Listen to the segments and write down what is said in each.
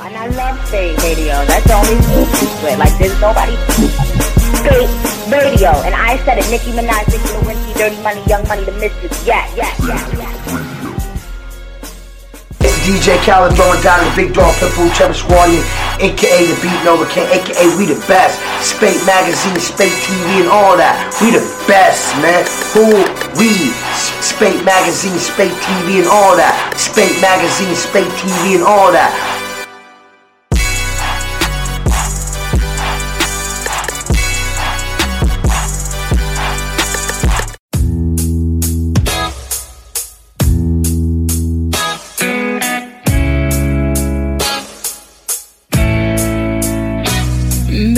And I love Spate Radio. That's the only it. Like, there's nobody. Spate Radio. And I said it. Nicki Minaj, Nicki Lewinsky, Dirty Money, Young Money, The Mystics. Yeah, yeah, yeah, yeah. DJ Khaled throwing down the big dog pitbull Trevor Squallion, aka the Beat Nova King, aka we the best. Spate Magazine, Spate TV, and all that. We the best, man. Who we? Spate Magazine, Spate TV, and all that. Spate Magazine, Spate TV, and all that.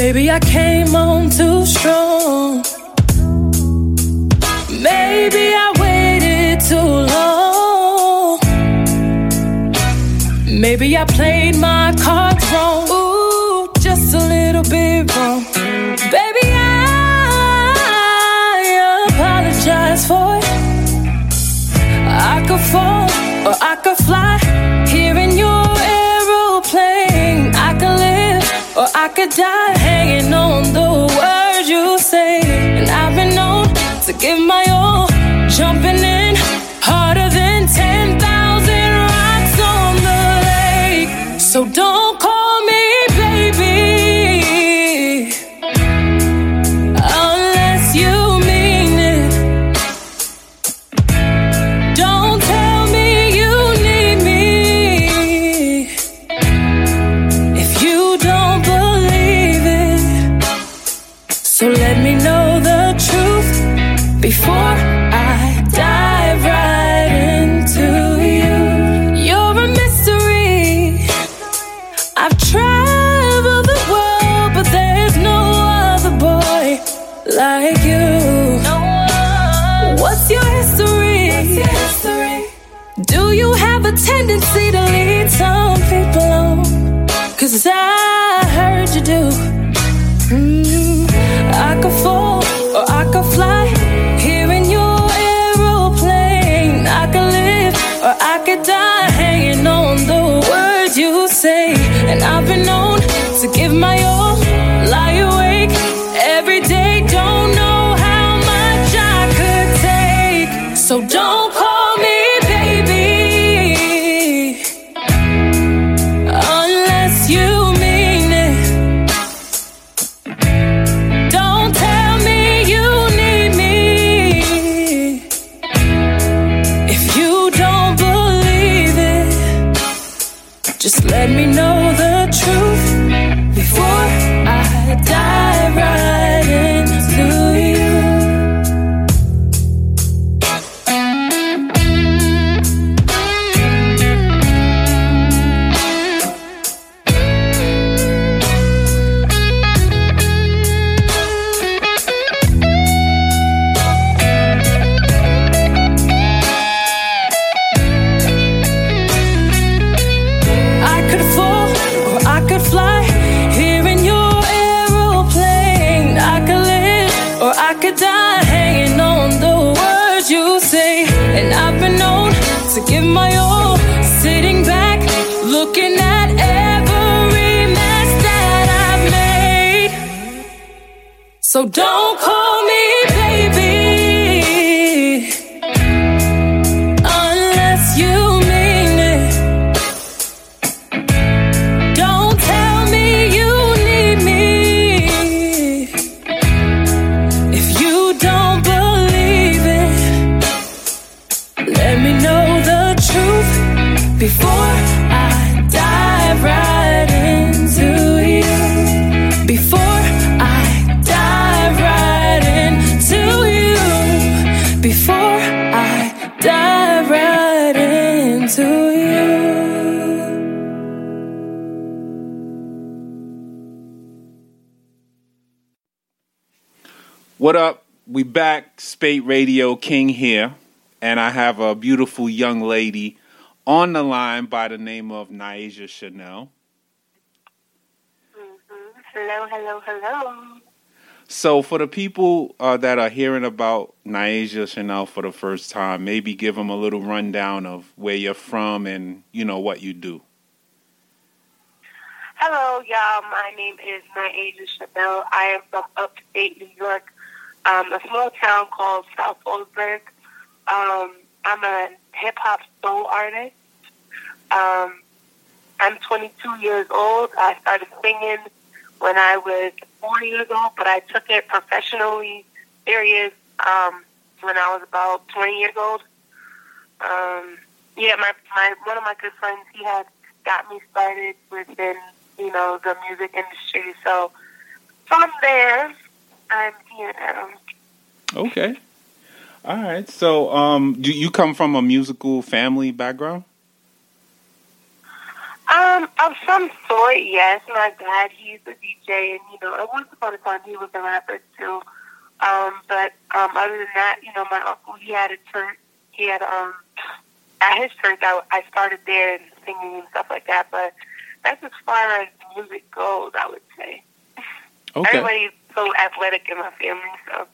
Maybe I came on too strong. Maybe I waited too long. Maybe I played my cards wrong. Ooh, just a little bit wrong. Baby, I apologize for it. I could fall or I could fly here in your aeroplane. Or I could die hanging on the words you say. And I've been known to give my all, jumping in harder than hanging on the words you say. And I've been known to give my all, What up? We back, Spate Radio King here, and I have a beautiful young lady on the line by the name of Naija Chanel. Mhm. Hello, hello, hello. So, for the people uh, that are hearing about Naija Chanel for the first time, maybe give them a little rundown of where you're from and you know what you do. Hello, y'all. My name is Nyasia Chane'l. I am from upstate New York, um, a small town called South Fallsburg. Um, I'm a hip hop soul artist. Um, I'm 22 years old. I started singing when I was four years old, but I took it professionally serious um, when I was about 20 years old. Um, yeah, my, my one of my good friends, he had got me started within, you know, the music industry. So from there, I'm here now. Okay. All right. So, um, do you come from a musical family background? Um, of some sort, yes. My dad, he's a DJ, and you know, at once upon a time he was a rapper too. Um, but um, other than that, you know, my uncle, he had a church. He had um, at his church, I, I started there and singing and stuff like that. But that's as far as music goes, I would say. Okay. Everybody's so athletic in my family, so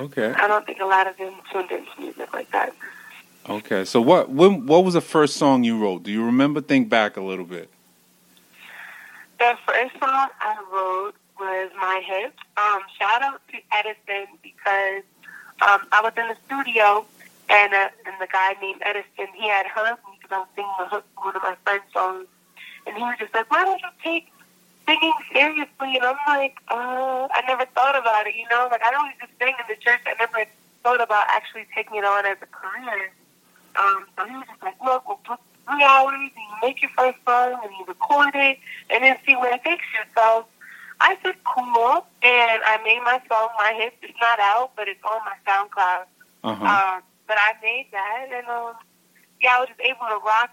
Okay. I don't think a lot of them tuned into music like that. Okay. So, what when, what was the first song you wrote? Do you remember? Think back a little bit. The first song I wrote was My Hip. Um, shout out to Edison because um, I was in the studio and uh, and the guy named Edison, he had heard me because I was singing a hook for one of my friend's songs. And he was just like, why don't you take singing seriously? And I'm like, uh, I never thought about it, you know? Like, I always just sing in the church. I never thought about actually taking it on as a career. Um, so he was just like, look, we'll put three hours and you make your first song and you record it and then see where it takes you. So I said, cool. And I made my song, My Hip. It's not out, but it's on my SoundCloud. Uh-huh. Um, but I made that, and um, yeah, I was just able to rock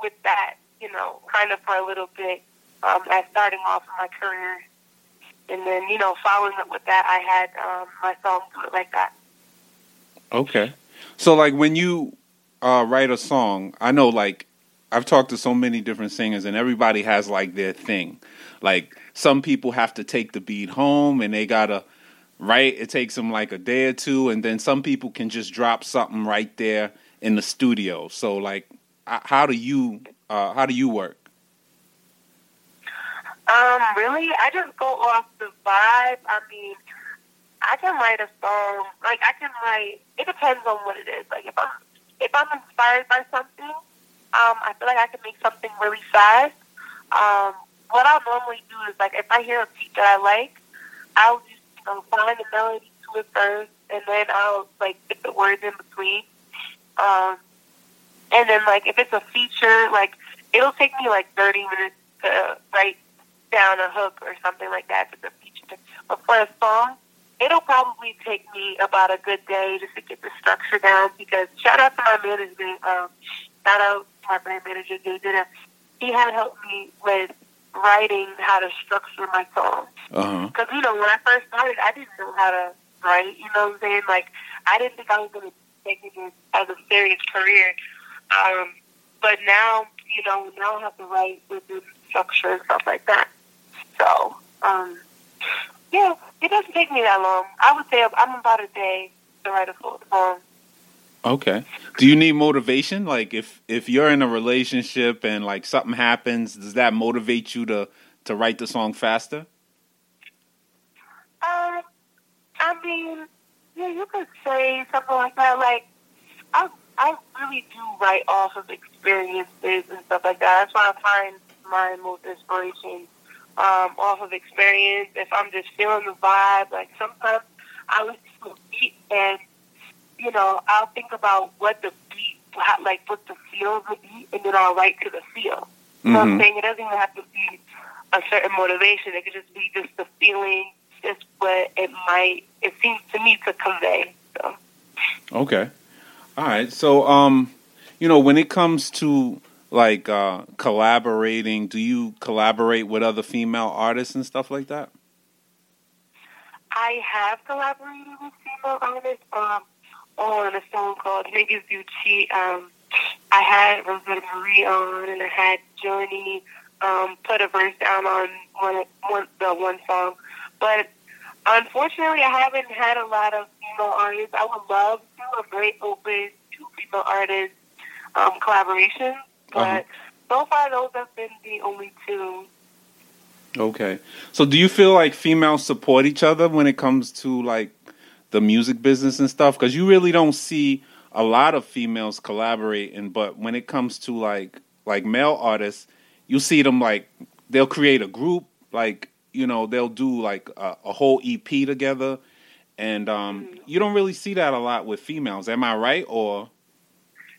with that, you know, kind of for a little bit um, as starting off my career. And then, you know, following up with that, I had um, my song Do It Like That. Okay. So like when you uh, write a song, I know like I've talked to so many different singers and everybody has like their thing. Like some people have to take the beat home and they gotta write. It takes them like a day or two, and then some people can just drop something right there in the studio. So like, how do you uh, how do you work? Um, really, I just go off the vibe. I mean, I can write a song. Like I can write. It depends on what it is. Like if I'm if I'm inspired by something, um, I feel like I can make something really fast. Um, what I'll normally do is like if I hear a beat that I like, I'll just you know, find the melody to it first, and then I'll like get the words in between. Um, and then like if it's a feature, like it'll take me like 30 minutes to write down a hook or something like that it's a feature. But for a song, it'll probably take me about a good day just to get the structure down because shout out to my management, um, shout out to my brand manager, Jay. He had helped me with writing how to structure my songs. Uh Because, you know, when I first started, I didn't know how to write, you know what I'm saying? Like, I didn't think I was going to take it as a serious career. Um, but now, you know, now I have to write with the structure and stuff like that. So, um, yeah, it doesn't take me that long. I would say I'm about a day to write a full song. Okay. Do you need motivation? Like if if you're in a relationship and like something happens, does that motivate you to to write the song faster? Um, I mean, yeah, you could say something like that. Like, I I really do write off of experiences and stuff like that. That's why I find my most inspiration um, off of experience. If I'm just feeling the vibe, like sometimes I listen to a beat and you know I'll think about what the beat, how, like what the feel of the beat, and then I'll write to the feel. You know what I'm saying? It doesn't even have to be a certain motivation. It could just be just the feeling, just what it might. It seems to me to convey. So. Okay. All right. So um you know, when it comes to like uh collaborating, do you collaborate with other female artists and stuff like that? I have collaborated with female artists um, on a song called Niggas Do Cheat. Um, I had Rosetta Marie on, and I had Journey um, put a verse down on one, one the one song. But unfortunately, I haven't had a lot of female artists. I would love to. I'm very open to female artists um, collaborations, but Uh-huh. so far those have been the only two. Okay. So do you feel like females support each other when it comes to like the music business and stuff? Because you really don't see a lot of females collaborating, but when it comes to like like male artists, you see them like they'll create a group, like you know they'll do like a, a whole EP together, and um, Mm-hmm. you don't really see that a lot with females. Am I right or?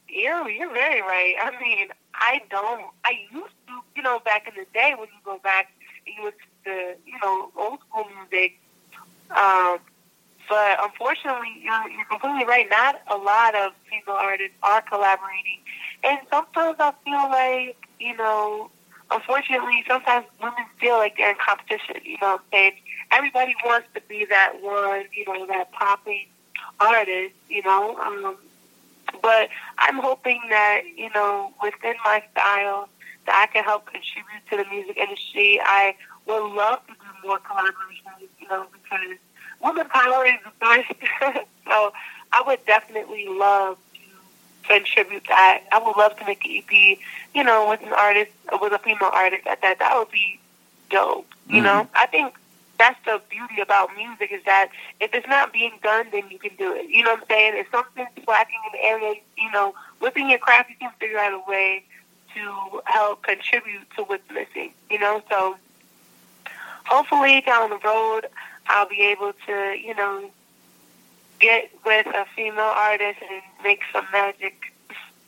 You're you're very right. I mean, I don't. I used to, you know, back in the day when you go back and you listen to, you know, old school music. Um, but unfortunately, you're you're completely right. Not a lot of female artists are collaborating, and sometimes I feel like, you know, unfortunately, sometimes women feel like they're in competition. You know, what everybody wants to be that one, you know, that popping artist. You know. Um, but I'm hoping that, you know, within my style, that I can help contribute to the music industry. I would love to do more collaborations, you know, because women power is the best. so I would definitely love to contribute that. I would love to make an EP, you know, with an artist, with a female artist at that. That would be dope, you Mhm. know? I think that's the beauty about music is that if it's not being done, then you can do it. You know what I'm saying? If something's lacking in the area, you know, within your craft, you can figure out a way to help contribute to what's missing. You know, so hopefully down the road, I'll be able to, you know, get with a female artist and make some magic.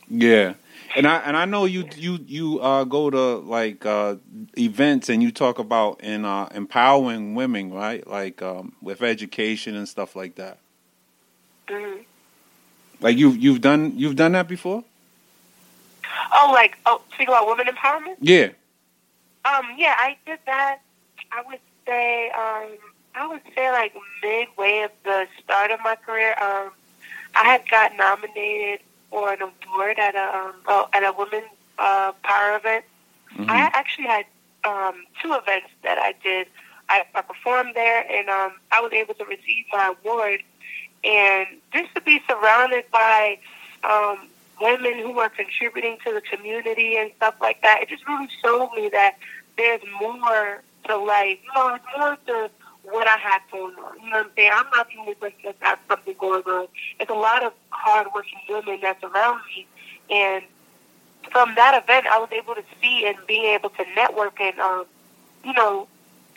Yeah, and I and I know you you you uh, go to like uh, events and you talk about in uh, empowering women, right? Like um, with education and stuff like that. hmm Like you you've done you've done that before? Oh, like oh, speak about women empowerment. Yeah. Um, yeah, I did that. I would say, um, I would say like midway of the start of my career. Um, I had got nominated for an award at a um, oh, at a women's uh, power event. Mhm. I actually had um, two events that I did. I, I performed there, and um, I was able to receive my award. And just to be surrounded by um, women who are contributing to the community and stuff like that, it just really showed me that there's more to life. You know, there's more to what I have going on. You know what I'm saying? I'm not the only person that's got something going on. There's a lot of hardworking women that's around me, and from that event, I was able to see and being able to network and, um, you know,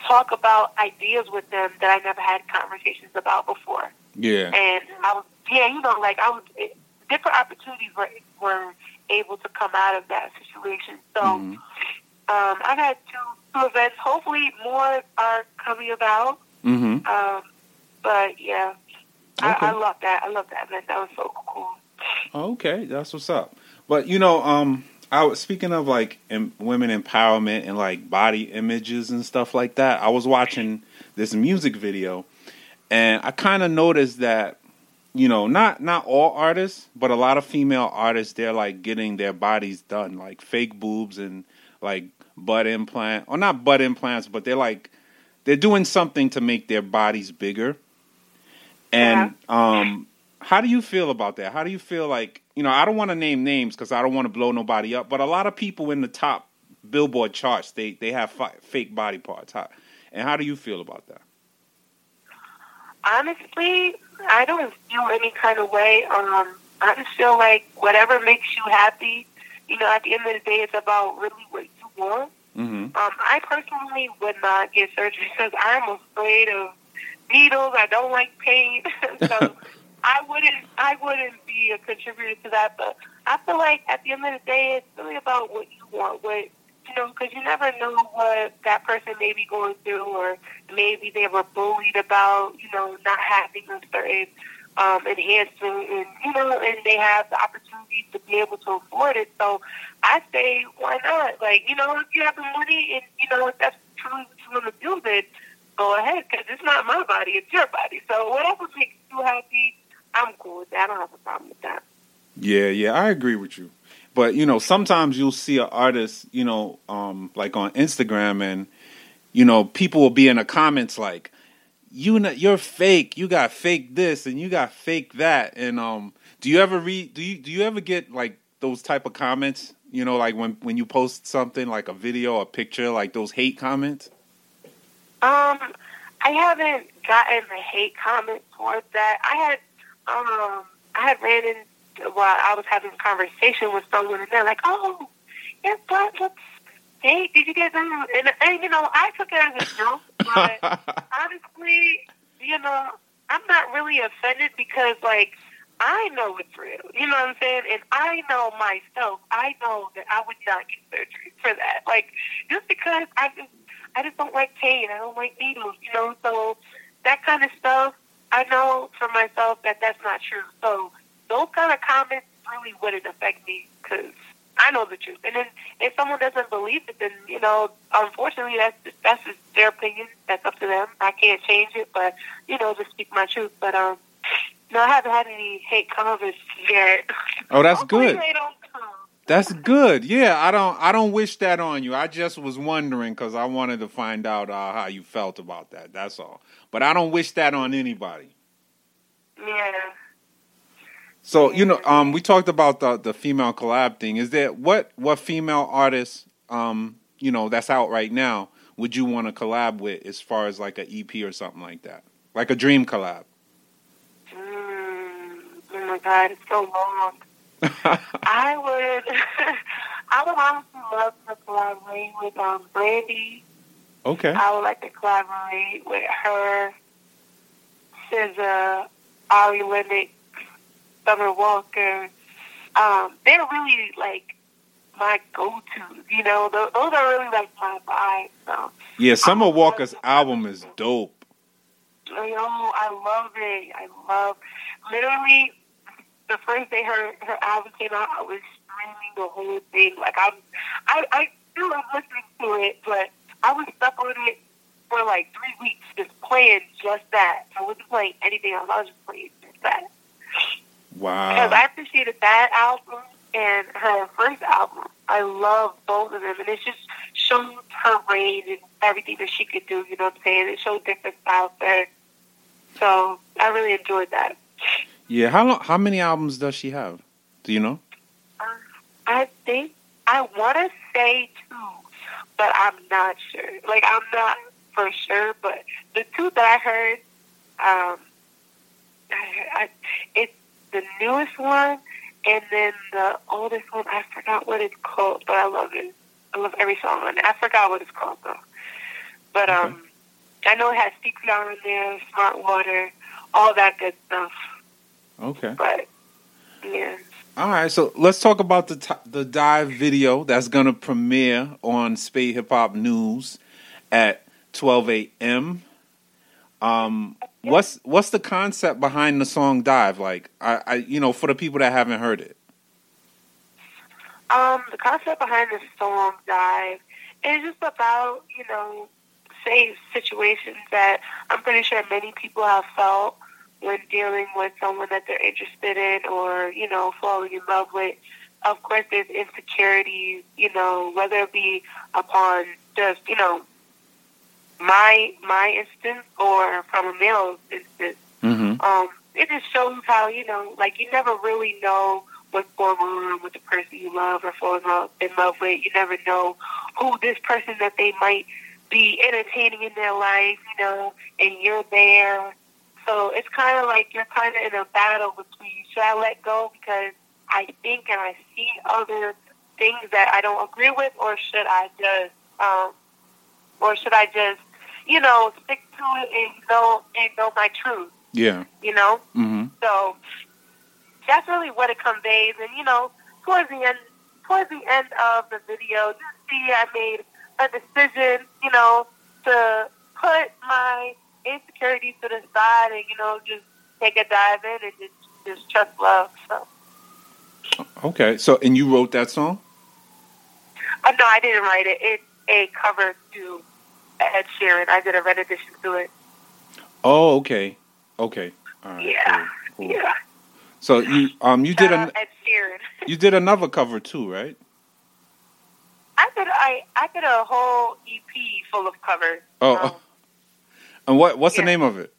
talk about ideas with them that I never had conversations about before. Yeah. And I was, yeah, you know, like I was, it, different opportunities were were able to come out of that situation. So Mhm. um, I've had two, two events. Hopefully, more are coming about. Mhm. Um, but yeah, Okay. I, I love that. I love that. That was so cool. Okay, that's what's up. But you know, um, I was speaking of like em- women empowerment and like body images and stuff like that. I was watching this music video, and I kind of noticed that, you know, not not all artists, but a lot of female artists, they're like getting their bodies done, like fake boobs and like butt implant, or not butt implants, but they're like they're doing something to make their bodies bigger. And um, how do you feel about that? How do you feel like you know? I don't want to name names because I don't want to blow nobody up, but a lot of people in the top Billboard charts they they have fi- fake body parts. How, and how do you feel about that? Honestly, I don't feel any kind of way. Um, I just feel like whatever makes you happy. You know, at the end of the day, it's about really what you want. Mm-hmm. Um, I personally would not get surgery because I'm afraid of needles. I don't like pain, so I wouldn't. I wouldn't be a contributor to that. But I feel like at the end of the day, it's really about what you want. What you know, because you never know what that person may be going through, or maybe they were bullied about, you know, not having a certain um, enhancement, and you know, and they have the opportunity to be able to afford it. So I say, why not? Like, you know, if you have the money, and you know, if that's truly what you want to do, then go ahead, because it's not my body, it's your body. So whatever makes you happy, I'm cool with that. I don't have a problem with that. Yeah, yeah, I agree with you. But you know, sometimes you'll see an artist, you know, um, like on Instagram, and you know, people will be in the comments like, "You, n- you're fake. You got fake this, and you got fake that." And um, do you ever read? Do you do you ever get like those type of comments? You know, like when when you post something like a video, or a picture, like those hate comments. Um, I haven't gotten the hate comments towards that. I had um I had ran into while I was having a conversation with someone and they're like, Oh, yes, but let's hey, did you get that? And, and you know, I took it as a joke, but honestly, you know, I'm not really offended because like I know it's real. You know what I'm saying? And I know myself. I know that I would not get surgery for that. Like just because I just I just don't like pain. I don't like needles. You know, so that kind of stuff. I know for myself that that's not true. So those kind of comments really wouldn't affect me because I know the truth. And then if someone doesn't believe it, then you know, unfortunately, that's just, that's just their opinion. That's up to them. I can't change it, but you know, just speak my truth. But um, no, I haven't had any hate comments yet. Oh, that's Hopefully good. They don't. That's good. Yeah, I don't. I don't wish that on you. I just was wondering because I wanted to find out uh, how you felt about that. That's all. But I don't wish that on anybody. Yeah. So you know, um, we talked about the the female collab thing. Is there what what female artists, um, you know, that's out right now would you want to collab with as far as like an EP or something like that, like a dream collab? Mm, oh my God, it's so long. I would, I would honestly love to collaborate with um, Brandy. okay. I would like to collaborate with her, SZA, Ari Lennox, Summer Walker. Um, they're really like my go-to. You know, those, those are really like my vibe. So, Yeah, Summer Walker's album is dope. you know, I love it. I love literally the first day her her album came out. I was streaming the whole thing. Like I'm, I I still am listening to it, but I was stuck on it for like three weeks, just playing just that. I wasn't playing anything else. I was just playing just that because I appreciated that album and her first album. I love both of them, and it just showed her range and everything that she could do. You know what I'm saying? It showed different styles there. So I really enjoyed that. Yeah. How long? How many albums does she have? Do you know? I think I want to say two, but I'm not sure. Like I'm not for sure, but the two that I heard, um, I, I, it's the newest one, and then the oldest one. I forgot what it's called, but I love it. I love every song on it. I forgot what it's called though. But um, I know it has CPR in there, Smart Water, all that good stuff. Okay. But yeah. All right, so let's talk about the t- the dive video that's gonna premiere on Spate Hip Hop News at 12 a.m. Um, what's what's the concept behind the song "Dive"? Like, I, I you know, for the people that haven't heard it. Um, the concept behind the song "Dive" is just about you know, say situations that I'm pretty sure many people have felt when dealing with someone that they're interested in or you know, falling in love with. Of course, there's insecurities, you know, whether it be upon just you know, my my instance or from a male instance Mm-hmm. um, it just shows how you know, like you never really know what's going on with the person you love or fall in love, in love with. You never know who this person that they might be entertaining in their life, you know, and you're there. So it's kind of like you're kind of in a battle between should I let go because I think and I see other things that I don't agree with, or should I just, um, or should I just, you know, stick to it and know and know my truth Yeah. you know? Mm-hmm. So that's really what it conveys. And, you know, towards the end, towards the end of the video, you see I made a decision, you know, to put my insecurities to the side and, you know, just take a dive in and just, just trust love. So, Okay. So, and you wrote that song? uh, no, I didn't write it. It's a cover to Ed Sheeran. I did a rendition to it. Oh, okay. Okay. Right. Yeah. Cool. cool. Yeah. So you um you did an, Ed Sheeran. you did another cover too, right? I did I I did a whole EP full of covers. Oh. Um, And what what's the name of it?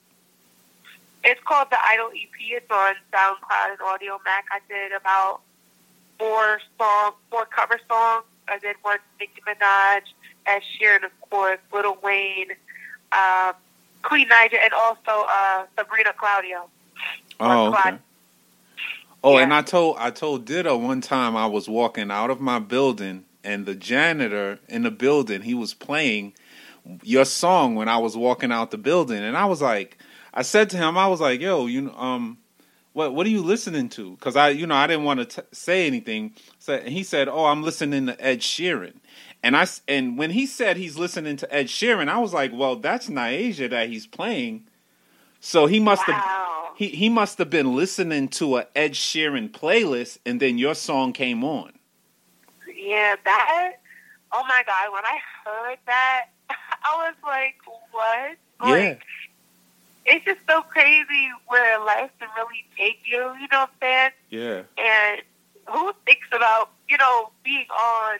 it's called the Idol EP. It's on SoundCloud and Audiomack. I did about four song, four cover songs. I did one Nicki Minaj, Ed Sheeran, of course, Lil Wayne, uh, Queen Naija, and also uh, Sabrina Claudio. Oh, Or Claude. okay. Oh, and I told I told Ditta one time I was walking out of my building and the janitor in the building he was playing your song when I was walking out the building and I was like I said to him I was like yo you know, um what what are you listening to cuz I you know I didn't want to say anything so and he said oh I'm listening to Ed Sheeran and I and when he said he's listening to Ed Sheeran I was like well that's Nyasia that he's playing so he must have Wow. he he must have been listening to a Ed Sheeran playlist, and then your song came on. Yeah, that. Oh my God! When I heard that, I was like, "What?" Like, It's just so crazy where life can really take you. You know what I'm saying? Yeah, And who thinks about you know being on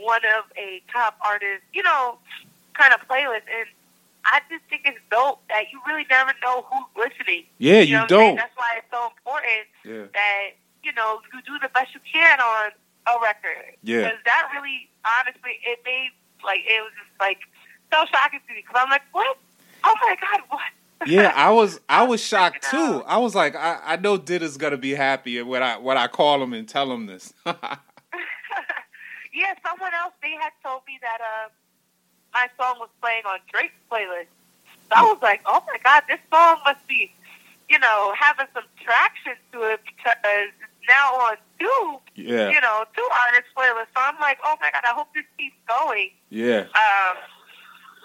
one of a top artist, you know, kind of playlist? And I just think it's dope that you really never know who's listening. yeah, You, you, know what don't. That's why it's so important Yeah, that you know you do the best you can on a record. Yeah. Because that really, honestly, it made like it was just like so shocking to me because I'm like, what? Oh my god, what? yeah. I was I was shocked too. I was like, I, I know Ditta's gonna be happy when I when I call him and tell him this. yeah, someone else they had told me that uh my song was playing on Drake's playlist. So I was like, oh my god, this song must be, you know, having some traction to it because it's now on two, yeah, you know, two artists playlists. So I'm like, oh my god, I hope this keeps going. yeah, Um,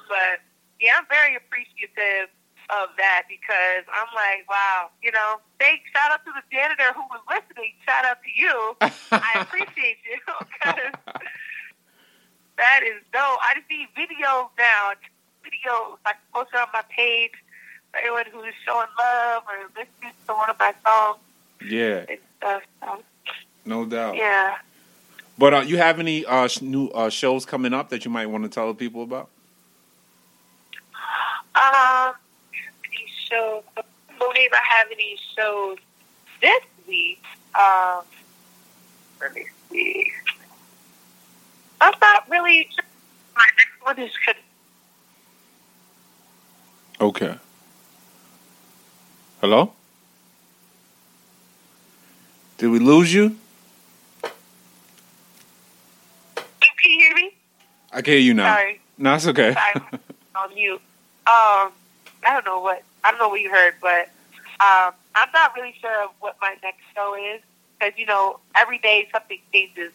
but yeah, I'm very appreciative of that because I'm like, wow, you know, thank shout out to the janitor who was listening. Shout out to you. I appreciate you because that is dope. I just see videos now, videos I can post it on my page for anyone who's showing love or listening to one of my songs yeah. and stuff. So, No doubt. yeah. But uh, you have any uh, new uh, shows coming up that you might want to tell people about? Um, any shows? I don't believe I have any shows this week. Um, let me see. I'm not really. sure. My next one is. Okay. Hello? Did we lose you? Can you hear me? I can hear you now. Sorry, No, it's okay. sorry, on mute. Um, I don't know what I don't know what you heard, but um, I'm not really sure of what my next show is because you know every day something changes.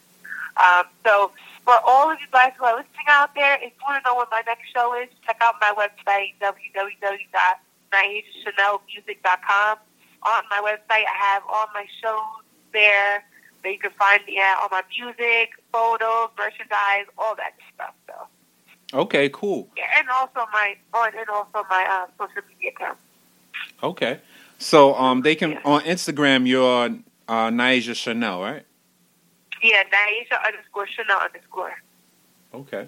Um, so for all of you guys who are listening out there, if you want to know what my next show is, check out my website www.nyasiachanelmusic.com. On my website, I have all my shows there that you can find me at all my music, photos, merchandise, all that stuff. So. Okay, cool. Yeah, and also my on and also my uh, social media account. Okay. So um, they can Yeah. on Instagram. You're uh, Nyasia Chane'l, right? Yeah, Nyasia underscore Chanel underscore. Okay.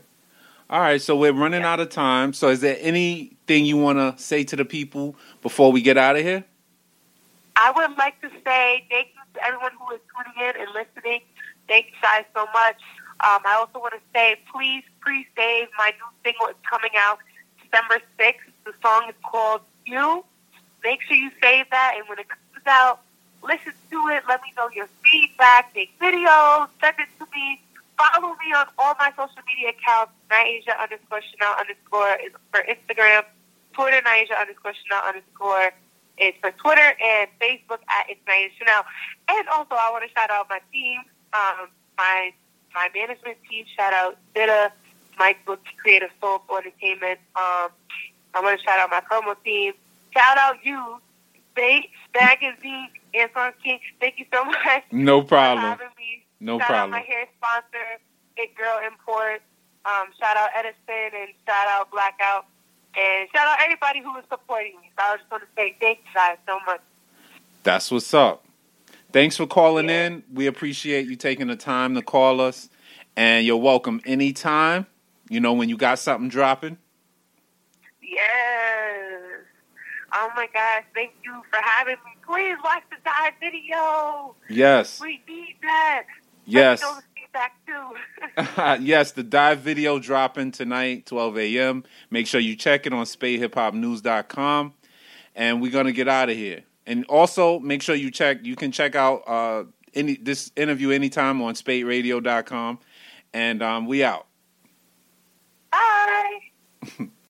All right. So we're running out of time. So is there anything you want to say to the people before we get out of here? I would like to say thank you to everyone who is tuning in and listening. Thank you guys so much. Um, I also want to say please pre-save my new single. It's coming out December 6th. The song is called You. Make sure you save that, and when it comes out, listen to it. Let me know your feedback. Make videos. Send it to me. Follow me on all my social media accounts. Nyasia underscore Chanel underscore is for Instagram. Twitter, Nyasia underscore Chanel underscore is for Twitter and Facebook at It's Nyasia Chanel. And also, I want to shout out my team, um, my my management team. Shout out Bitta, Mike Book, Creative Soul for Entertainment. Um, I want to shout out my promo team. Shout out you, Spate Magazine, Antoine King. Thank you so much No problem. having me. No shout out my hair sponsor, It Girl Import. Um, shout out Edison and shout out Blackout. And shout out everybody who is supporting me. So I just want to say thank you guys so much. That's what's up. Thanks for calling Yeah. in. We appreciate you taking the time to call us. And you're welcome anytime. You know, when you got something dropping. Yes. Oh my gosh, thank you for having me. Please watch the dive video. Yes. We need that. Yes. Let me know the back too. yes, the dive video dropping tonight, 12 a.m. Make sure you check it on spatehiphopnews.com. And we're going to get out of here. And also, make sure you check, you can check out uh, any this interview anytime on SpateRadio.com, And um, we out. Bye.